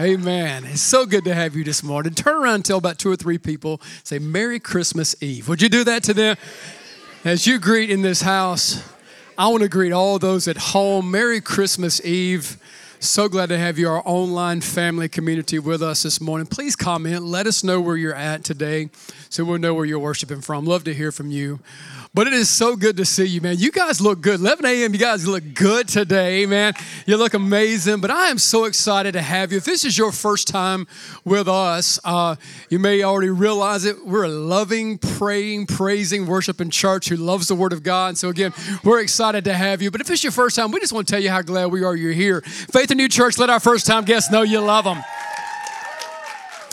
Amen. It's so good to have you this morning. Turn around and tell about two or three people, say Merry Christmas Eve. Would you do that to them? As you greet in this house, I want to greet all those at home. Merry Christmas Eve. So glad to have you, our online family community, with us this morning. Please comment. Let us know where you're at today so we'll know where you're worshiping from. Love to hear from you. But it is so good to see you, man. You guys look good. 11 a.m., you guys look good today, man. You look amazing. But I am so excited to have you. If this is your first time with us, uh, you may already realize it. We're a loving, praying, praising, worshiping church who loves the Word of God. And so, again, we're excited to have you. But if it's your first time, we just want to tell you how glad we are you're here. Faith Renewed Church, let our first time guests know you love them.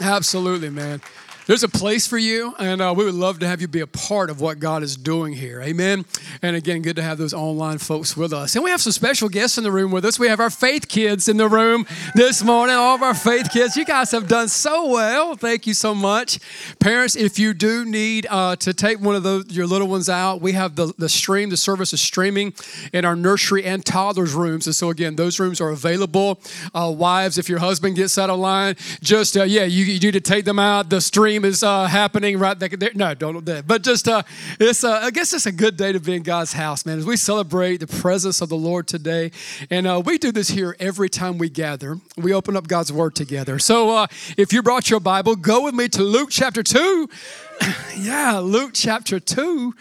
Absolutely, man. There's a place for you, and uh, we would love to have you be a part of what God is doing here. Amen. And again, good to have those online folks with us. And we have some special guests in the room with us. We have our faith kids in the room this morning. All of our faith kids. You guys have done so well. Thank you so much. Parents, if you do need uh, to take one of those, your little ones out, we have the, the stream, the service is streaming in our nursery and toddlers rooms. And so, again, those rooms are available. Uh, wives, if your husband gets out of line, just, uh, yeah, you, you need to take them out. The stream is uh, happening right there. No, don't do that. But just, uh, it's, uh, I guess it's a good day to be in God's house, man, as we celebrate the presence of the Lord today. And uh, we do this here every time we gather. We open up God's Word together. So uh, if you brought your Bible, go with me to Luke chapter 2. yeah, Luke chapter 2.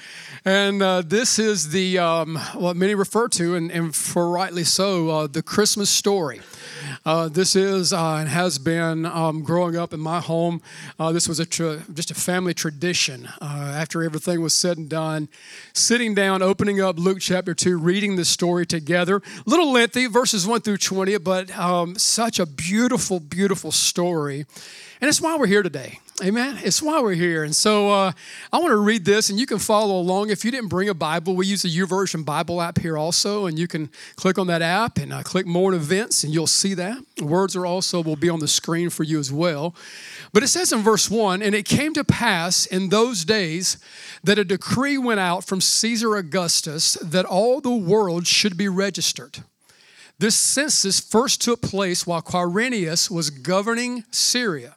And uh, this is the, um, what many refer to, and, and for rightly so, uh, the Christmas story. Uh, this is uh, and has been um, growing up in my home. Uh, this was a tra- just a family tradition. Uh, after everything was said and done, sitting down, opening up Luke chapter 2, reading the story together. A little lengthy, verses 1 through 20, but um, such a beautiful, beautiful story. And it's why we're here today. Amen. It's why we're here. And so uh, I want to read this, and you can follow along. If you didn't bring a Bible, we use the YouVersion Bible app here also, and you can click on that app and uh, click more events, and you'll see that. Words are also will be on the screen for you as well. But it says in verse 1 And it came to pass in those days that a decree went out from Caesar Augustus that all the world should be registered. This census first took place while Quirinius was governing Syria.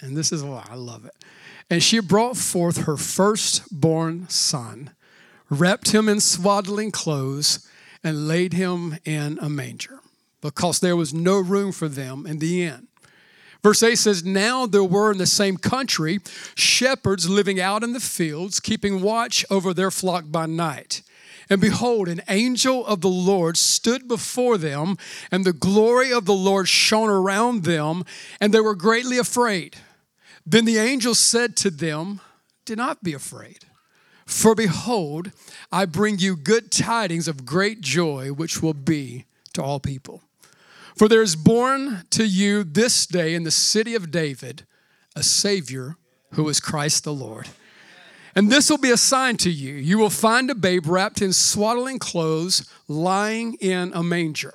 And this is why I love it. And she brought forth her firstborn son, wrapped him in swaddling clothes, and laid him in a manger, because there was no room for them in the inn. Verse 8 says, Now there were in the same country shepherds living out in the fields, keeping watch over their flock by night. And behold, an angel of the Lord stood before them, and the glory of the Lord shone around them, and they were greatly afraid. Then the angel said to them, Do not be afraid, for behold, I bring you good tidings of great joy, which will be to all people. For there is born to you this day in the city of David a Savior who is Christ the Lord. And this will be a sign to you. You will find a babe wrapped in swaddling clothes, lying in a manger.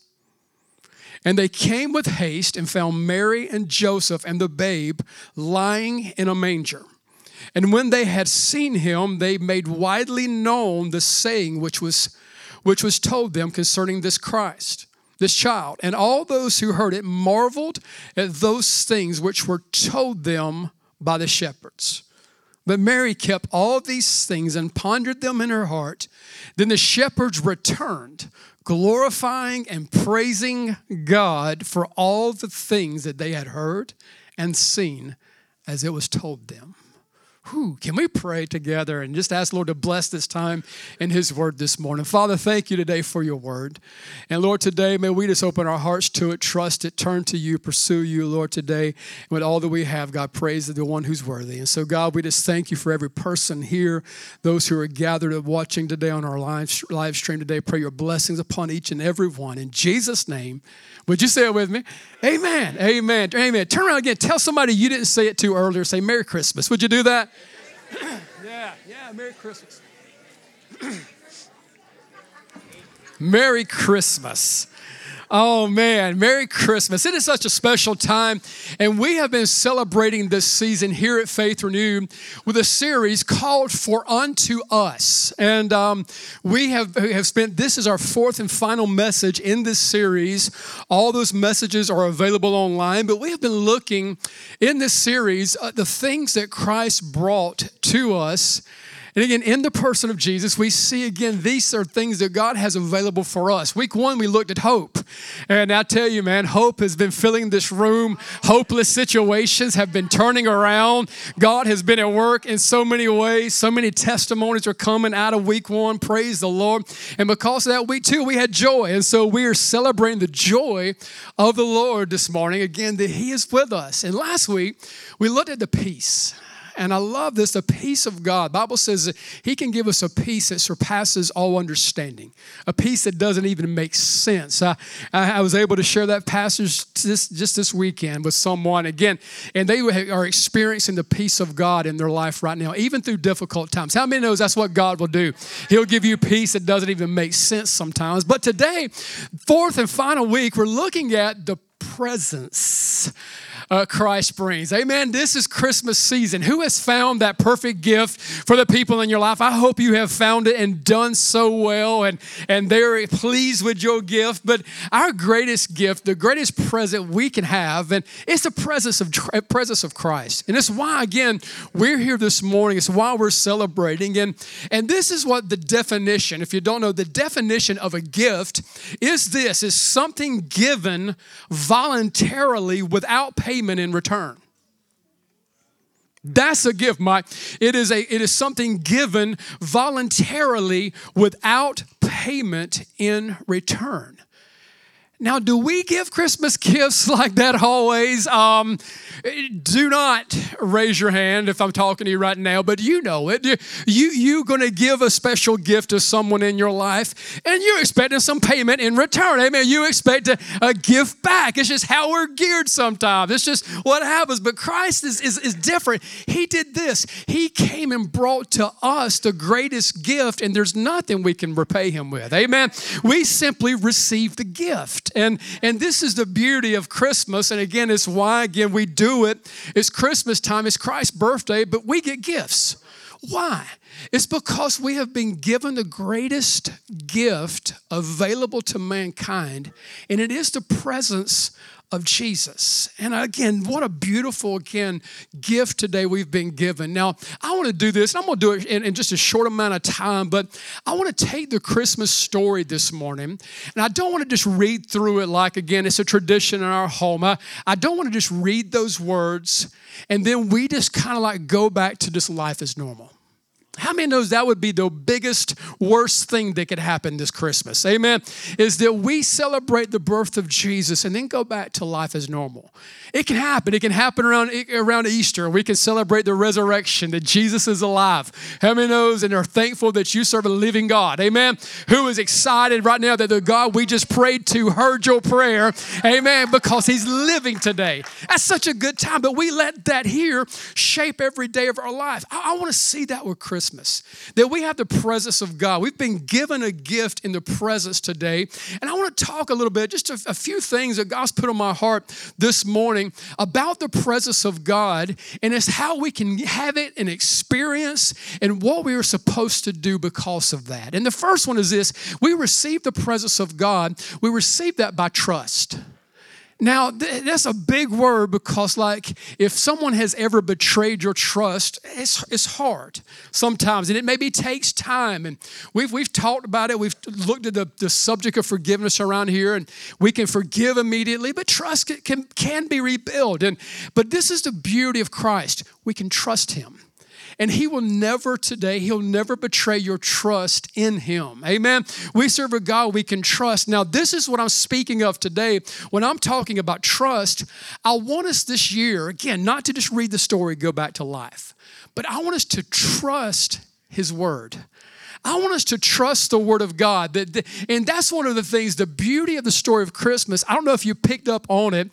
And they came with haste and found Mary and Joseph and the babe lying in a manger. And when they had seen him, they made widely known the saying which was, which was told them concerning this Christ, this child. And all those who heard it marveled at those things which were told them by the shepherds. But Mary kept all these things and pondered them in her heart. Then the shepherds returned, glorifying and praising God for all the things that they had heard and seen as it was told them. Whew, can we pray together and just ask Lord to bless this time in His Word this morning? Father, thank you today for your Word. And Lord, today may we just open our hearts to it, trust it, turn to you, pursue you, Lord, today. And with all that we have, God, praise the one who's worthy. And so, God, we just thank you for every person here, those who are gathered and watching today on our live, live stream today. Pray your blessings upon each and every one. In Jesus' name, would you say it with me? Amen. Amen. Amen. Turn around again. Tell somebody you didn't say it to earlier. Say Merry Christmas. Would you do that? yeah, yeah, Merry Christmas. Merry Christmas. Oh man, Merry Christmas. It is such a special time. And we have been celebrating this season here at Faith Renewed with a series called For Unto Us. And um, we have, have spent, this is our fourth and final message in this series. All those messages are available online, but we have been looking in this series at the things that Christ brought to us and again, in the person of Jesus, we see again, these are things that God has available for us. Week one, we looked at hope. And I tell you, man, hope has been filling this room. Hopeless situations have been turning around. God has been at work in so many ways. So many testimonies are coming out of week one. Praise the Lord. And because of that, week two, we had joy. And so we are celebrating the joy of the Lord this morning. Again, that He is with us. And last week, we looked at the peace and I love this, the peace of God. Bible says that he can give us a peace that surpasses all understanding, a peace that doesn't even make sense. I, I was able to share that passage just, just this weekend with someone again, and they are experiencing the peace of God in their life right now, even through difficult times. How many knows that's what God will do? He'll give you peace that doesn't even make sense sometimes. But today, fourth and final week, we're looking at the presence uh, Christ brings. Amen. This is Christmas season. Who has found that perfect gift for the people in your life? I hope you have found it and done so well and, and they're pleased with your gift. But our greatest gift, the greatest present we can have, and it's the presence of, presence of Christ. And it's why, again, we're here this morning. It's why we're celebrating. And, and this is what the definition, if you don't know, the definition of a gift is this is something given voluntarily without payment in return. That's a gift, Mike. It is a it is something given voluntarily without payment in return. Now, do we give Christmas gifts like that always? Um, do not raise your hand if I'm talking to you right now, but you know it. You you going to give a special gift to someone in your life, and you're expecting some payment in return. Amen. You expect a, a gift back. It's just how we're geared sometimes. It's just what happens. But Christ is, is is different. He did this. He came and brought to us the greatest gift, and there's nothing we can repay Him with. Amen. We simply receive the gift. And, and this is the beauty of Christmas. And again, it's why, again, we do it. It's Christmas time, it's Christ's birthday, but we get gifts. Why? It's because we have been given the greatest gift available to mankind, and it is the presence of Jesus. And again, what a beautiful, again, gift today we've been given. Now, I want to do this, I'm going to do it in, in, just a short amount of time, but I want to take the Christmas story this morning, and I don't want to just read through it like, again, it's a tradition in our home. I, I don't want to just read those words, and then we just kind of like go back to just life as normal. How many knows that would be the biggest, worst thing that could happen this Christmas? Amen. Is that we celebrate the birth of Jesus and then go back to life as normal. It can happen. It can happen around, around Easter. We can celebrate the resurrection, that Jesus is alive. How many knows and are thankful that you serve a living God? Amen. Who is excited right now that the God we just prayed to heard your prayer? Amen. Because he's living today. That's such a good time. But we let that here shape every day of our life. I, I want to see that with Christmas Christmas, that we have the presence of God. We've been given a gift in the presence today. And I want to talk a little bit, just a, a few things that God's put on my heart this morning about the presence of God and it's how we can have it and experience and what we are supposed to do because of that. And the first one is this we receive the presence of God, we receive that by trust. Now, th- that's a big word because, like, if someone has ever betrayed your trust, it's, it's hard sometimes, and it maybe takes time. And we've, we've talked about it. We've looked at the, the subject of forgiveness around here, and we can forgive immediately, but trust can, can, be rebuilt. And, but this is the beauty of Christ. We can trust Him. And He will never today, He'll never betray your trust in Him. Amen. We serve a God we can trust. Now, this is what I'm speaking of today. When I'm talking about trust, I want us this year, again, not to just read the story, go back to life, but I want us to trust His Word. I want us to trust the Word of God. And that's one of the things, the beauty of the story of Christmas. I don't know if you picked up on it,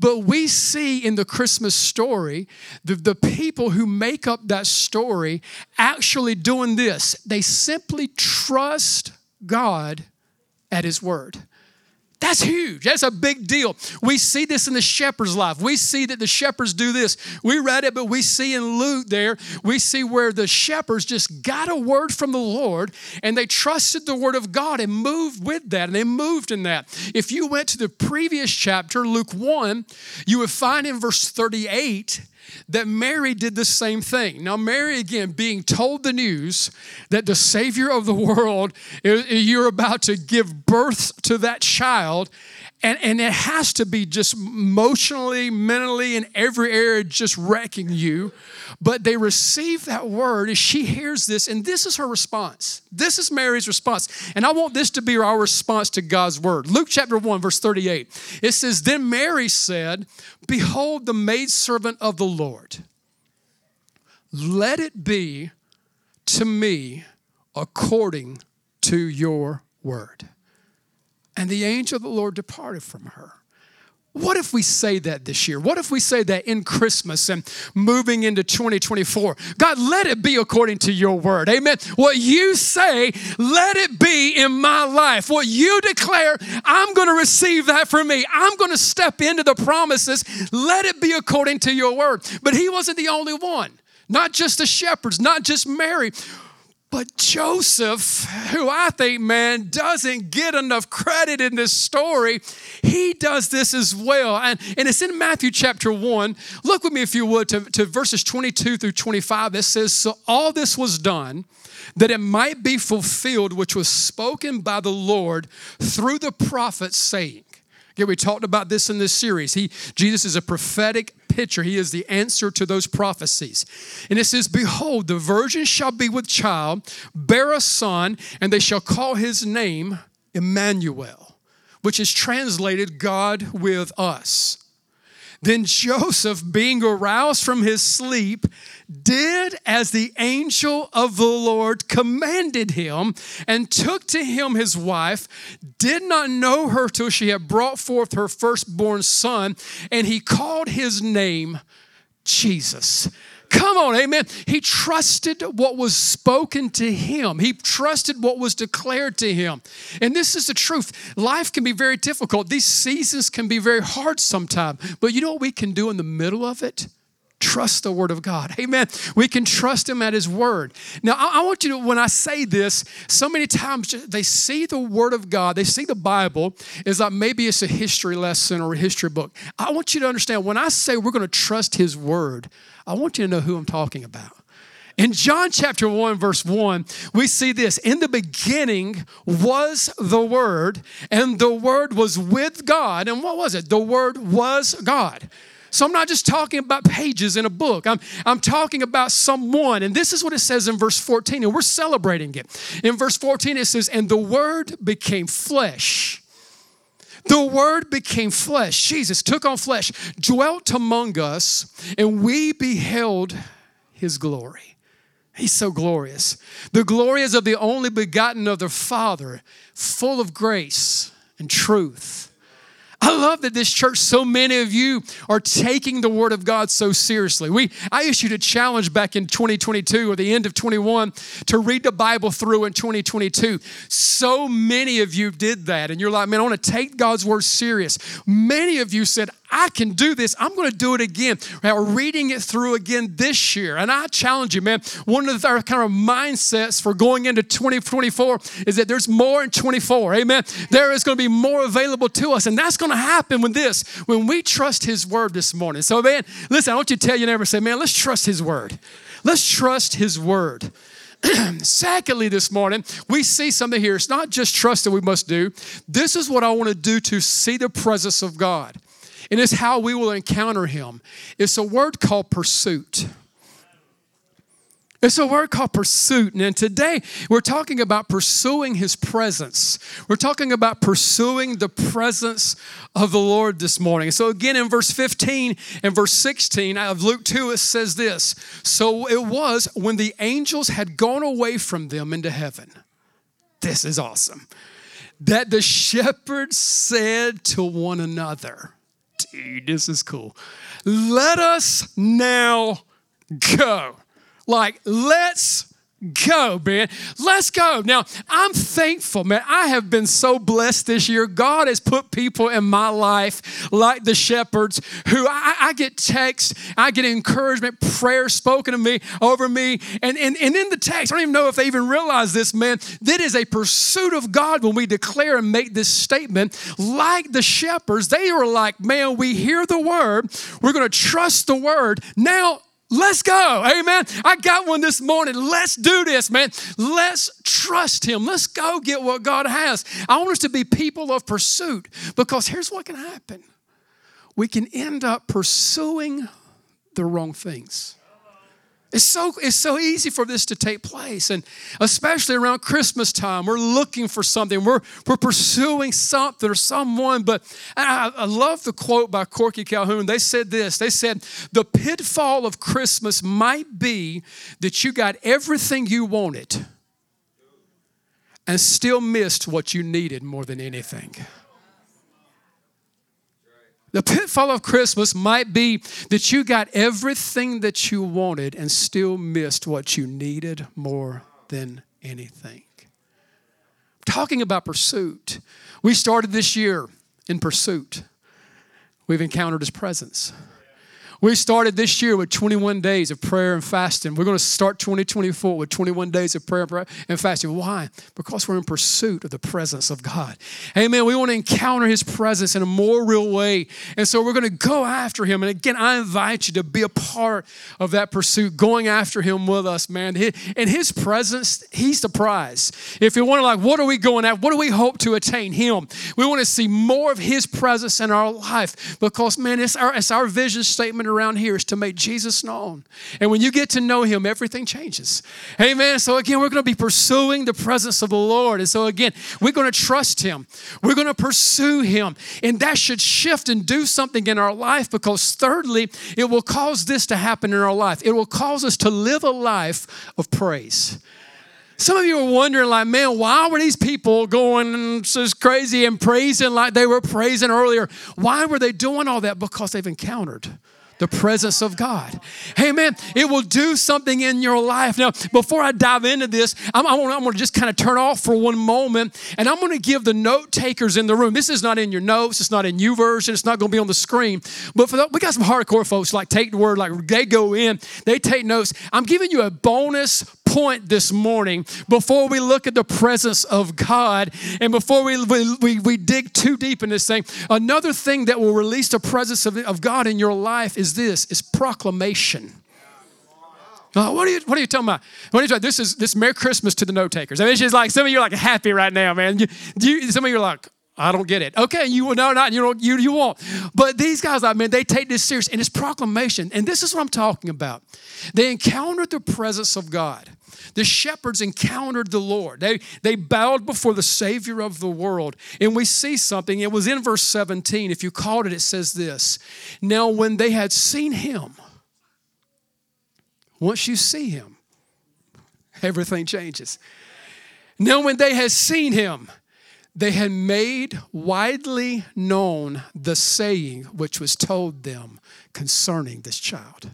but we see in the Christmas story the, the people who make up that story actually doing this. They simply trust God at His Word. That's huge. That's a big deal. We see this in the shepherd's life. We see that the shepherds do this. We read it, but we see in Luke there, we see where the shepherds just got a word from the Lord and they trusted the word of God and moved with that and they moved in that. If you went to the previous chapter, Luke 1, you would find in verse 38 that Mary did the same thing. Now, Mary, again, being told the news that the Savior of the world, you're about to give birth to that child, and, and it has to be just emotionally, mentally, in every area, just wrecking you. But they receive that word as she hears this, and this is her response. This is Mary's response. And I want this to be our response to God's word. Luke chapter 1, verse 38. It says, Then Mary said, Behold, the maidservant of the Lord. Let it be to me according to your word. And the angel of the Lord departed from her. What if we say that this year? What if we say that in Christmas and moving into 2024? God, let it be according to your word. Amen. What you say, let it be in my life. What you declare, I'm going to receive that for me. I'm going to step into the promises. Let it be according to your word. But he wasn't the only one, not just the shepherds, not just Mary. But Joseph, who I think, man, doesn't get enough credit in this story, he does this as well. And, and it's in Matthew chapter 1. Look with me, if you would, to, to verses 22 through 25. It says, So all this was done that it might be fulfilled, which was spoken by the Lord through the prophet, saying, We talked about this in this series. He, Jesus is a prophetic picture. He is the answer to those prophecies. And it says, Behold, the virgin shall be with child, bear a son, and they shall call his name Emmanuel, which is translated God with us. Then Joseph, being aroused from his sleep, did as the angel of the Lord commanded him, and took to him his wife, did not know her till she had brought forth her firstborn son, and he called his name Jesus. Come on, amen. He trusted what was spoken to him. He trusted what was declared to him. And this is the truth. Life can be very difficult. These seasons can be very hard sometimes. But you know what we can do in the middle of it? Trust the Word of God. Amen. We can trust Him at His Word. Now, I, I want you to, when I say this, so many times they see the Word of God, they see the Bible as like maybe it's a history lesson or a history book. I want you to understand when I say we're going to trust His Word, I want you to know who I'm talking about. In John chapter 1, verse 1, we see this In the beginning was the Word, and the Word was with God. And what was it? The Word was God. So I'm not just talking about pages in a book. I'm, I'm talking about someone. And this is what it says in verse 14, and we're celebrating it. In verse 14, it says, And the Word became flesh. The Word became flesh. Jesus took on flesh, dwelt among us, and we beheld His glory. He's so glorious. The glory is of the only begotten of the Father, full of grace and truth. I love that this church, so many of you are taking the Word of God so seriously. We, I issued a challenge back in 2022 or the end of 21 to read the Bible through in 2022. So many of you did that, and you're like, man, I want to take God's Word serious. Many of you said, I can do this. I'm going to do it again. We're reading it through again this year. And I challenge you, man, one of our kind of mindsets for going into 2024 is that there's more in 24. Amen. There is going to be more available to us. And that's going to happen with this, when we trust His Word this morning. So, man, listen, I want you to tell your neighbor, say, man, let's trust His Word. Let's trust His Word. Secondly, this morning, we see something here. It's not just trust that we must do. This is what I want to do to see the presence of God and it's how we will encounter Him. It's a word called pursuit. It's a word called pursuit. And today we're talking about pursuing his presence. We're talking about pursuing the presence of the Lord this morning. So, again, in verse 15 and verse 16 of Luke 2, it says this So it was when the angels had gone away from them into heaven. This is awesome. That the shepherds said to one another, dude, this is cool. Let us now go. Like, let's go, man. Let's go. Now, I'm thankful, man. I have been so blessed this year. God has put people in my life like the shepherds who I, I get text, I get encouragement, prayer spoken to me over me. And, and, and in the text, I don't even know if they even realize this, man. That is a pursuit of God when we declare and make this statement. Like the shepherds, they were like, man, we hear the word, we're going to trust the word. Now, Let's go. Amen. I got one this morning. Let's do this, man. Let's trust Him. Let's go get what God has. I want us to be people of pursuit because here's what can happen we can end up pursuing the wrong things. It's so, it's so easy for this to take place. And especially around Christmas time, we're looking for something. We're, we're pursuing something or someone. But I, I love the quote by Corky Calhoun. They said this They said, The pitfall of Christmas might be that you got everything you wanted and still missed what you needed more than anything. The pitfall of Christmas might be that you got everything that you wanted and still missed what you needed more than anything. Talking about pursuit, we started this year in pursuit. We've encountered His presence. We started this year with 21 days of prayer and fasting. We're going to start 2024 with 21 days of prayer and fasting. Why? Because we're in pursuit of the presence of God. Amen. We want to encounter His presence in a more real way. And so we're going to go after Him. And again, I invite you to be a part of that pursuit, going after Him with us, man. In His presence, He's the prize. If you want to, like, what are we going at? What do we hope to attain? Him. We want to see more of His presence in our life because, man, it's our, it's our vision statement around here is to make Jesus known. And when you get to know him, everything changes. Amen. So again, we're going to be pursuing the presence of the Lord. And so again, we're going to trust him. We're going to pursue him. And that should shift and do something in our life because thirdly, it will cause this to happen in our life. It will cause us to live a life of praise. Some of you are wondering, like, man, why were these people going so crazy and praising like they were praising earlier? Why were they doing all that? Because they've encountered the presence of God. Amen. It will do something in your life. Now, before I dive into this, I'm, I'm, going to just kind of turn off for one moment and I'm going to give the note takers in the room. This is not in your notes, it's not in YouVersion, it's not going to be on the screen. But for the, we got some hardcore folks like take the word, like they go in, they take notes. I'm giving you a bonus point this morning before we look at the presence of God and before we, we, we, dig too deep in this thing. Another thing that will release the presence of, of God in your life is this, is proclamation. Uh, what are you What are you talking about? What are you talking? This is this Merry Christmas to the note takers. I mean, just like some of you are like happy right now, man. You, you, some of you are like, I don't get it. Okay, you will no, not you don't you you won't. But these guys, I mean, they take this serious, and it's proclamation. And this is what I'm talking about. They encountered the presence of God. The shepherds encountered the Lord. They, they bowed before the Savior of the world. And we see something. It was in verse 17. If you caught it, it says this Now, when they had seen him, once you see him, everything changes. Now, when they had seen him, they had made widely known the saying which was told them concerning this child.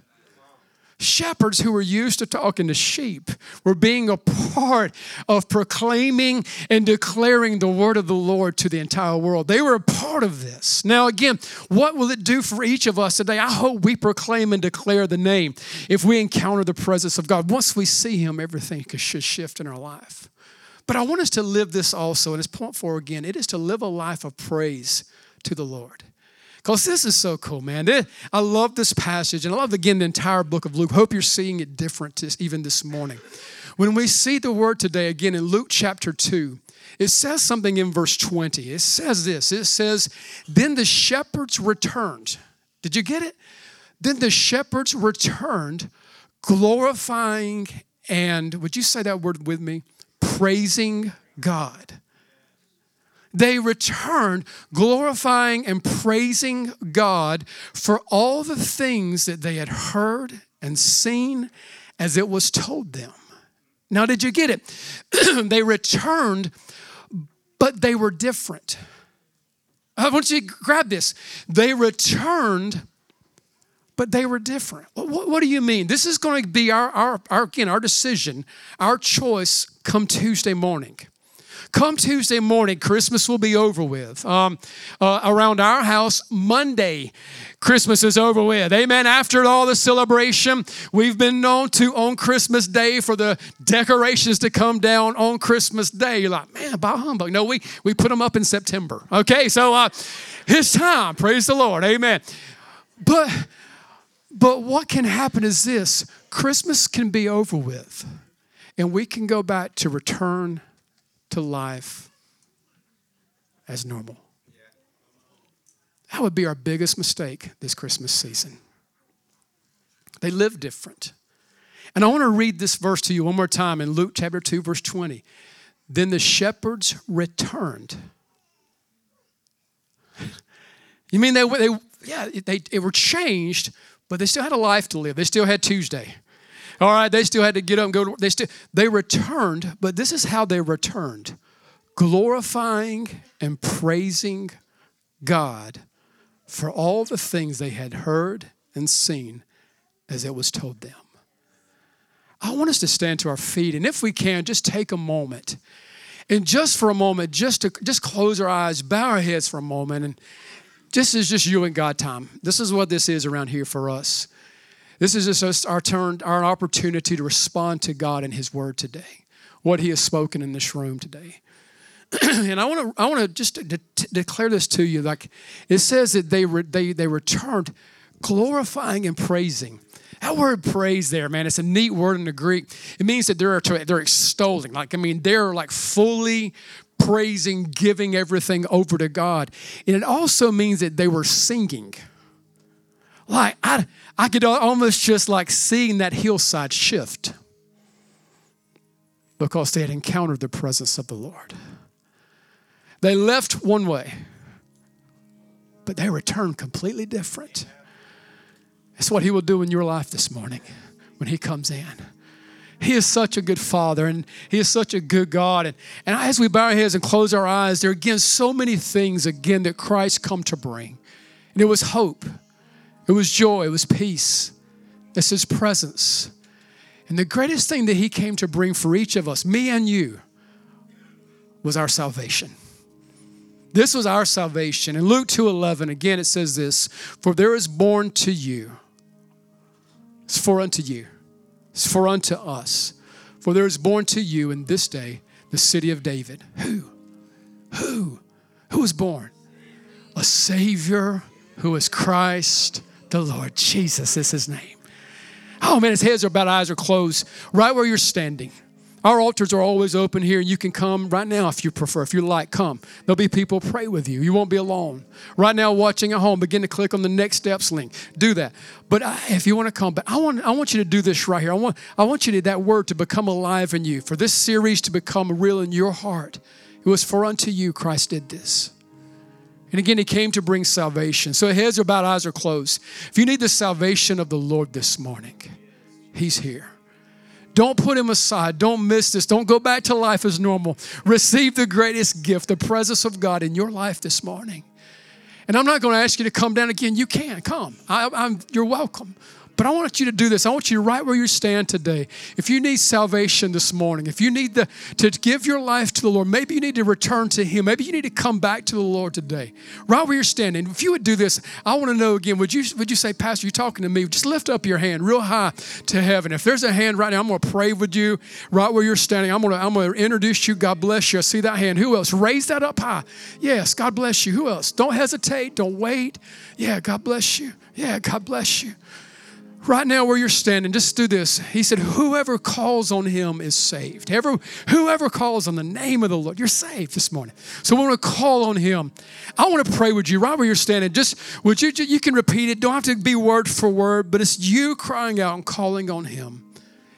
Shepherds who were used to talking to sheep were being a part of proclaiming and declaring the word of the Lord to the entire world. They were a part of this. Now, again, what will it do for each of us today? I hope we proclaim and declare the name. If we encounter the presence of God, once we see Him, everything should shift in our life. But I want us to live this also, and it's point four again it is to live a life of praise to the Lord. Because this is so cool, man. I love this passage, and I love, again, the entire book of Luke. Hope you're seeing it different even this morning. When we see the word today, again, in Luke chapter 2, it says something in verse 20. It says this it says, Then the shepherds returned. Did you get it? Then the shepherds returned, glorifying and, would you say that word with me? Praising God they returned glorifying and praising God for all the things that they had heard and seen as it was told them. Now, did you get it? they returned, but they were different. I want you to grab this. They returned, but they were different. What, what, do you mean? This is going to be our, our, our, again, our decision, our choice come Tuesday morning. Come Tuesday morning, Christmas will be over with. Um, uh, around our house, Monday, Christmas is over with. Amen. After all the celebration, we've been known to on Christmas Day for the decorations to come down on Christmas Day. You're like, man, bah humbug. No, we, we put them up in September. Okay, so uh, it's time. Praise the Lord. Amen. But but what can happen is this Christmas can be over with, and we can go back to return to life as normal. That would be our biggest mistake this Christmas season. They live different. And I want to read this verse to you one more time in Luke chapter 2, verse 20. Then the shepherds returned. You mean they, they yeah, they, they were changed, but they still had a life to live. They still had Tuesday. All right, they still had to get up and go to work. They still they returned, but this is how they returned. Glorifying and praising God for all the things they had heard and seen as it was told them. I want us to stand to our feet, and if we can, just take a moment. And just for a moment, just to just close our eyes, bow our heads for a moment, and this is just you and God time. This is what this is around here for us. This is just our turn, our opportunity to respond to God and His Word today, what He has spoken in this room today. and I want to, I want to just de- declare this to you. Like it says that they re- they they returned, glorifying and praising. That word praise there, man, it's a neat word in the Greek. It means that they're they're extolling. Like I mean, they're like fully praising, giving everything over to God. And it also means that they were singing. Like I I could almost just like seeing that hillside shift because they had encountered the presence of the Lord. They left one way, but they returned completely different. That's what He will do in your life this morning when He comes in. He is such a good Father and He is such a good God. And, and as we bow our heads and close our eyes, there are again so many things again that Christ come to bring. And it was hope. It was joy, it was peace. It's His presence. And the greatest thing that He came to bring for each of us, me and you, was our salvation. This was our salvation. In Luke 2:11, again it says this, for there is born to you. It's for unto you. For unto us. For there is born to you in this day the city of David. Who? Who? Who was born? A Savior who is Christ the Lord. Jesus is his name. Oh man, his heads are about, eyes are closed, right where you're standing. Our altars are always open here, you can come right now if you prefer. If you like, come. There'll be people pray with you. You won't be alone. Right now, watching at home, begin to click on the next steps link. Do that. But I, if you want to come, but I want I want you to do this right here. I want I want you to that word to become alive in you. For this series to become real in your heart. It was for unto you Christ did this. And again, He came to bring salvation. So heads are bowed, eyes are closed. If you need the salvation of the Lord this morning, He's here. Don't put him aside. Don't miss this. Don't go back to life as normal. Receive the greatest gift, the presence of God in your life this morning. And I'm not going to ask you to come down again. You can come. I, you're welcome. But I want you to do this. I want you right where you stand today. If you need salvation this morning, if you need the, to give your life to the Lord, maybe you need to return to Him. Maybe you need to come back to the Lord today. Right where you're standing. If you would do this, I want to know again, would you, would you say, Pastor, you're talking to me? Just lift up your hand real high to heaven. If there's a hand right now, I'm going to pray with you right where you're standing. I'm going to, I'm going to introduce you. God bless you. I see that hand. Who else? Raise that up high. Yes, God bless you. Who else? Don't hesitate. Don't wait. Yeah, God bless you. Yeah, God bless you. Right now, where you're standing, just do this. He said, Whoever calls on him is saved. Ever, whoever calls on the name of the Lord, you're saved this morning. So we want to call on him. I want to pray with you right where you're standing. Just would you you can repeat it. Don't have to be word for word, but it's you crying out and calling on him.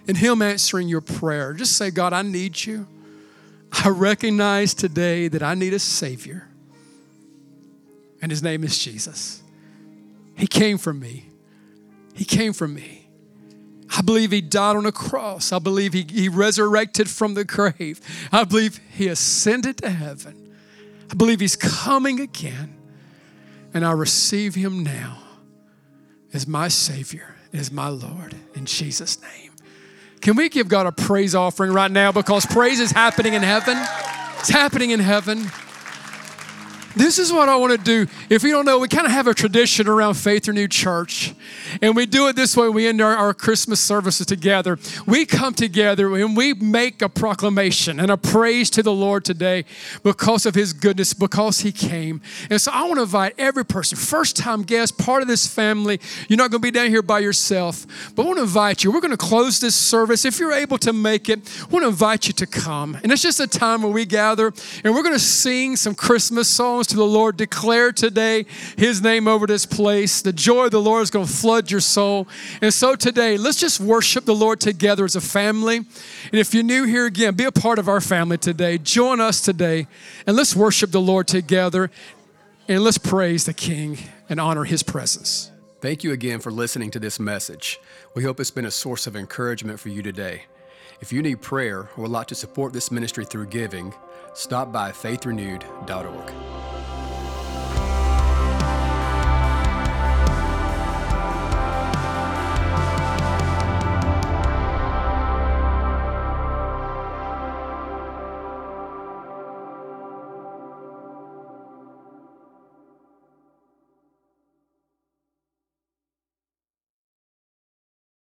And him answering your prayer. Just say, God, I need you. I recognize today that I need a Savior. And his name is Jesus. He came for me. He came for me. I believe he died on a cross. I believe he, he resurrected from the grave. I believe he ascended to heaven. I believe he's coming again. And I receive him now as my Savior, as my Lord, in Jesus' name. Can we give God a praise offering right now? Because praise is happening in heaven. It's happening in heaven. This is what I want to do. If you don't know, we kind of have a tradition around Faith Renewed Church. And we do it this way. We end our, our Christmas services together. We come together and we make a proclamation and a praise to the Lord today because of his goodness, because he came. And so I want to invite every person, first time guest, part of this family. You're not going to be down here by yourself, but I want to invite you. We're going to close this service. If you're able to make it, I want to invite you to come. And it's just a time where we gather and we're going to sing some Christmas songs to the Lord. Declare today His name over this place. The joy of the Lord is going to flood your soul. And so today, let's just worship the Lord together as a family. And if you're new here again, be a part of our family today. Join us today and let's worship the Lord together and let's praise the King and honor His presence. Thank you again for listening to this message. We hope it's been a source of encouragement for you today. If you need prayer or would like to support this ministry through giving, stop by faithrenewed.org.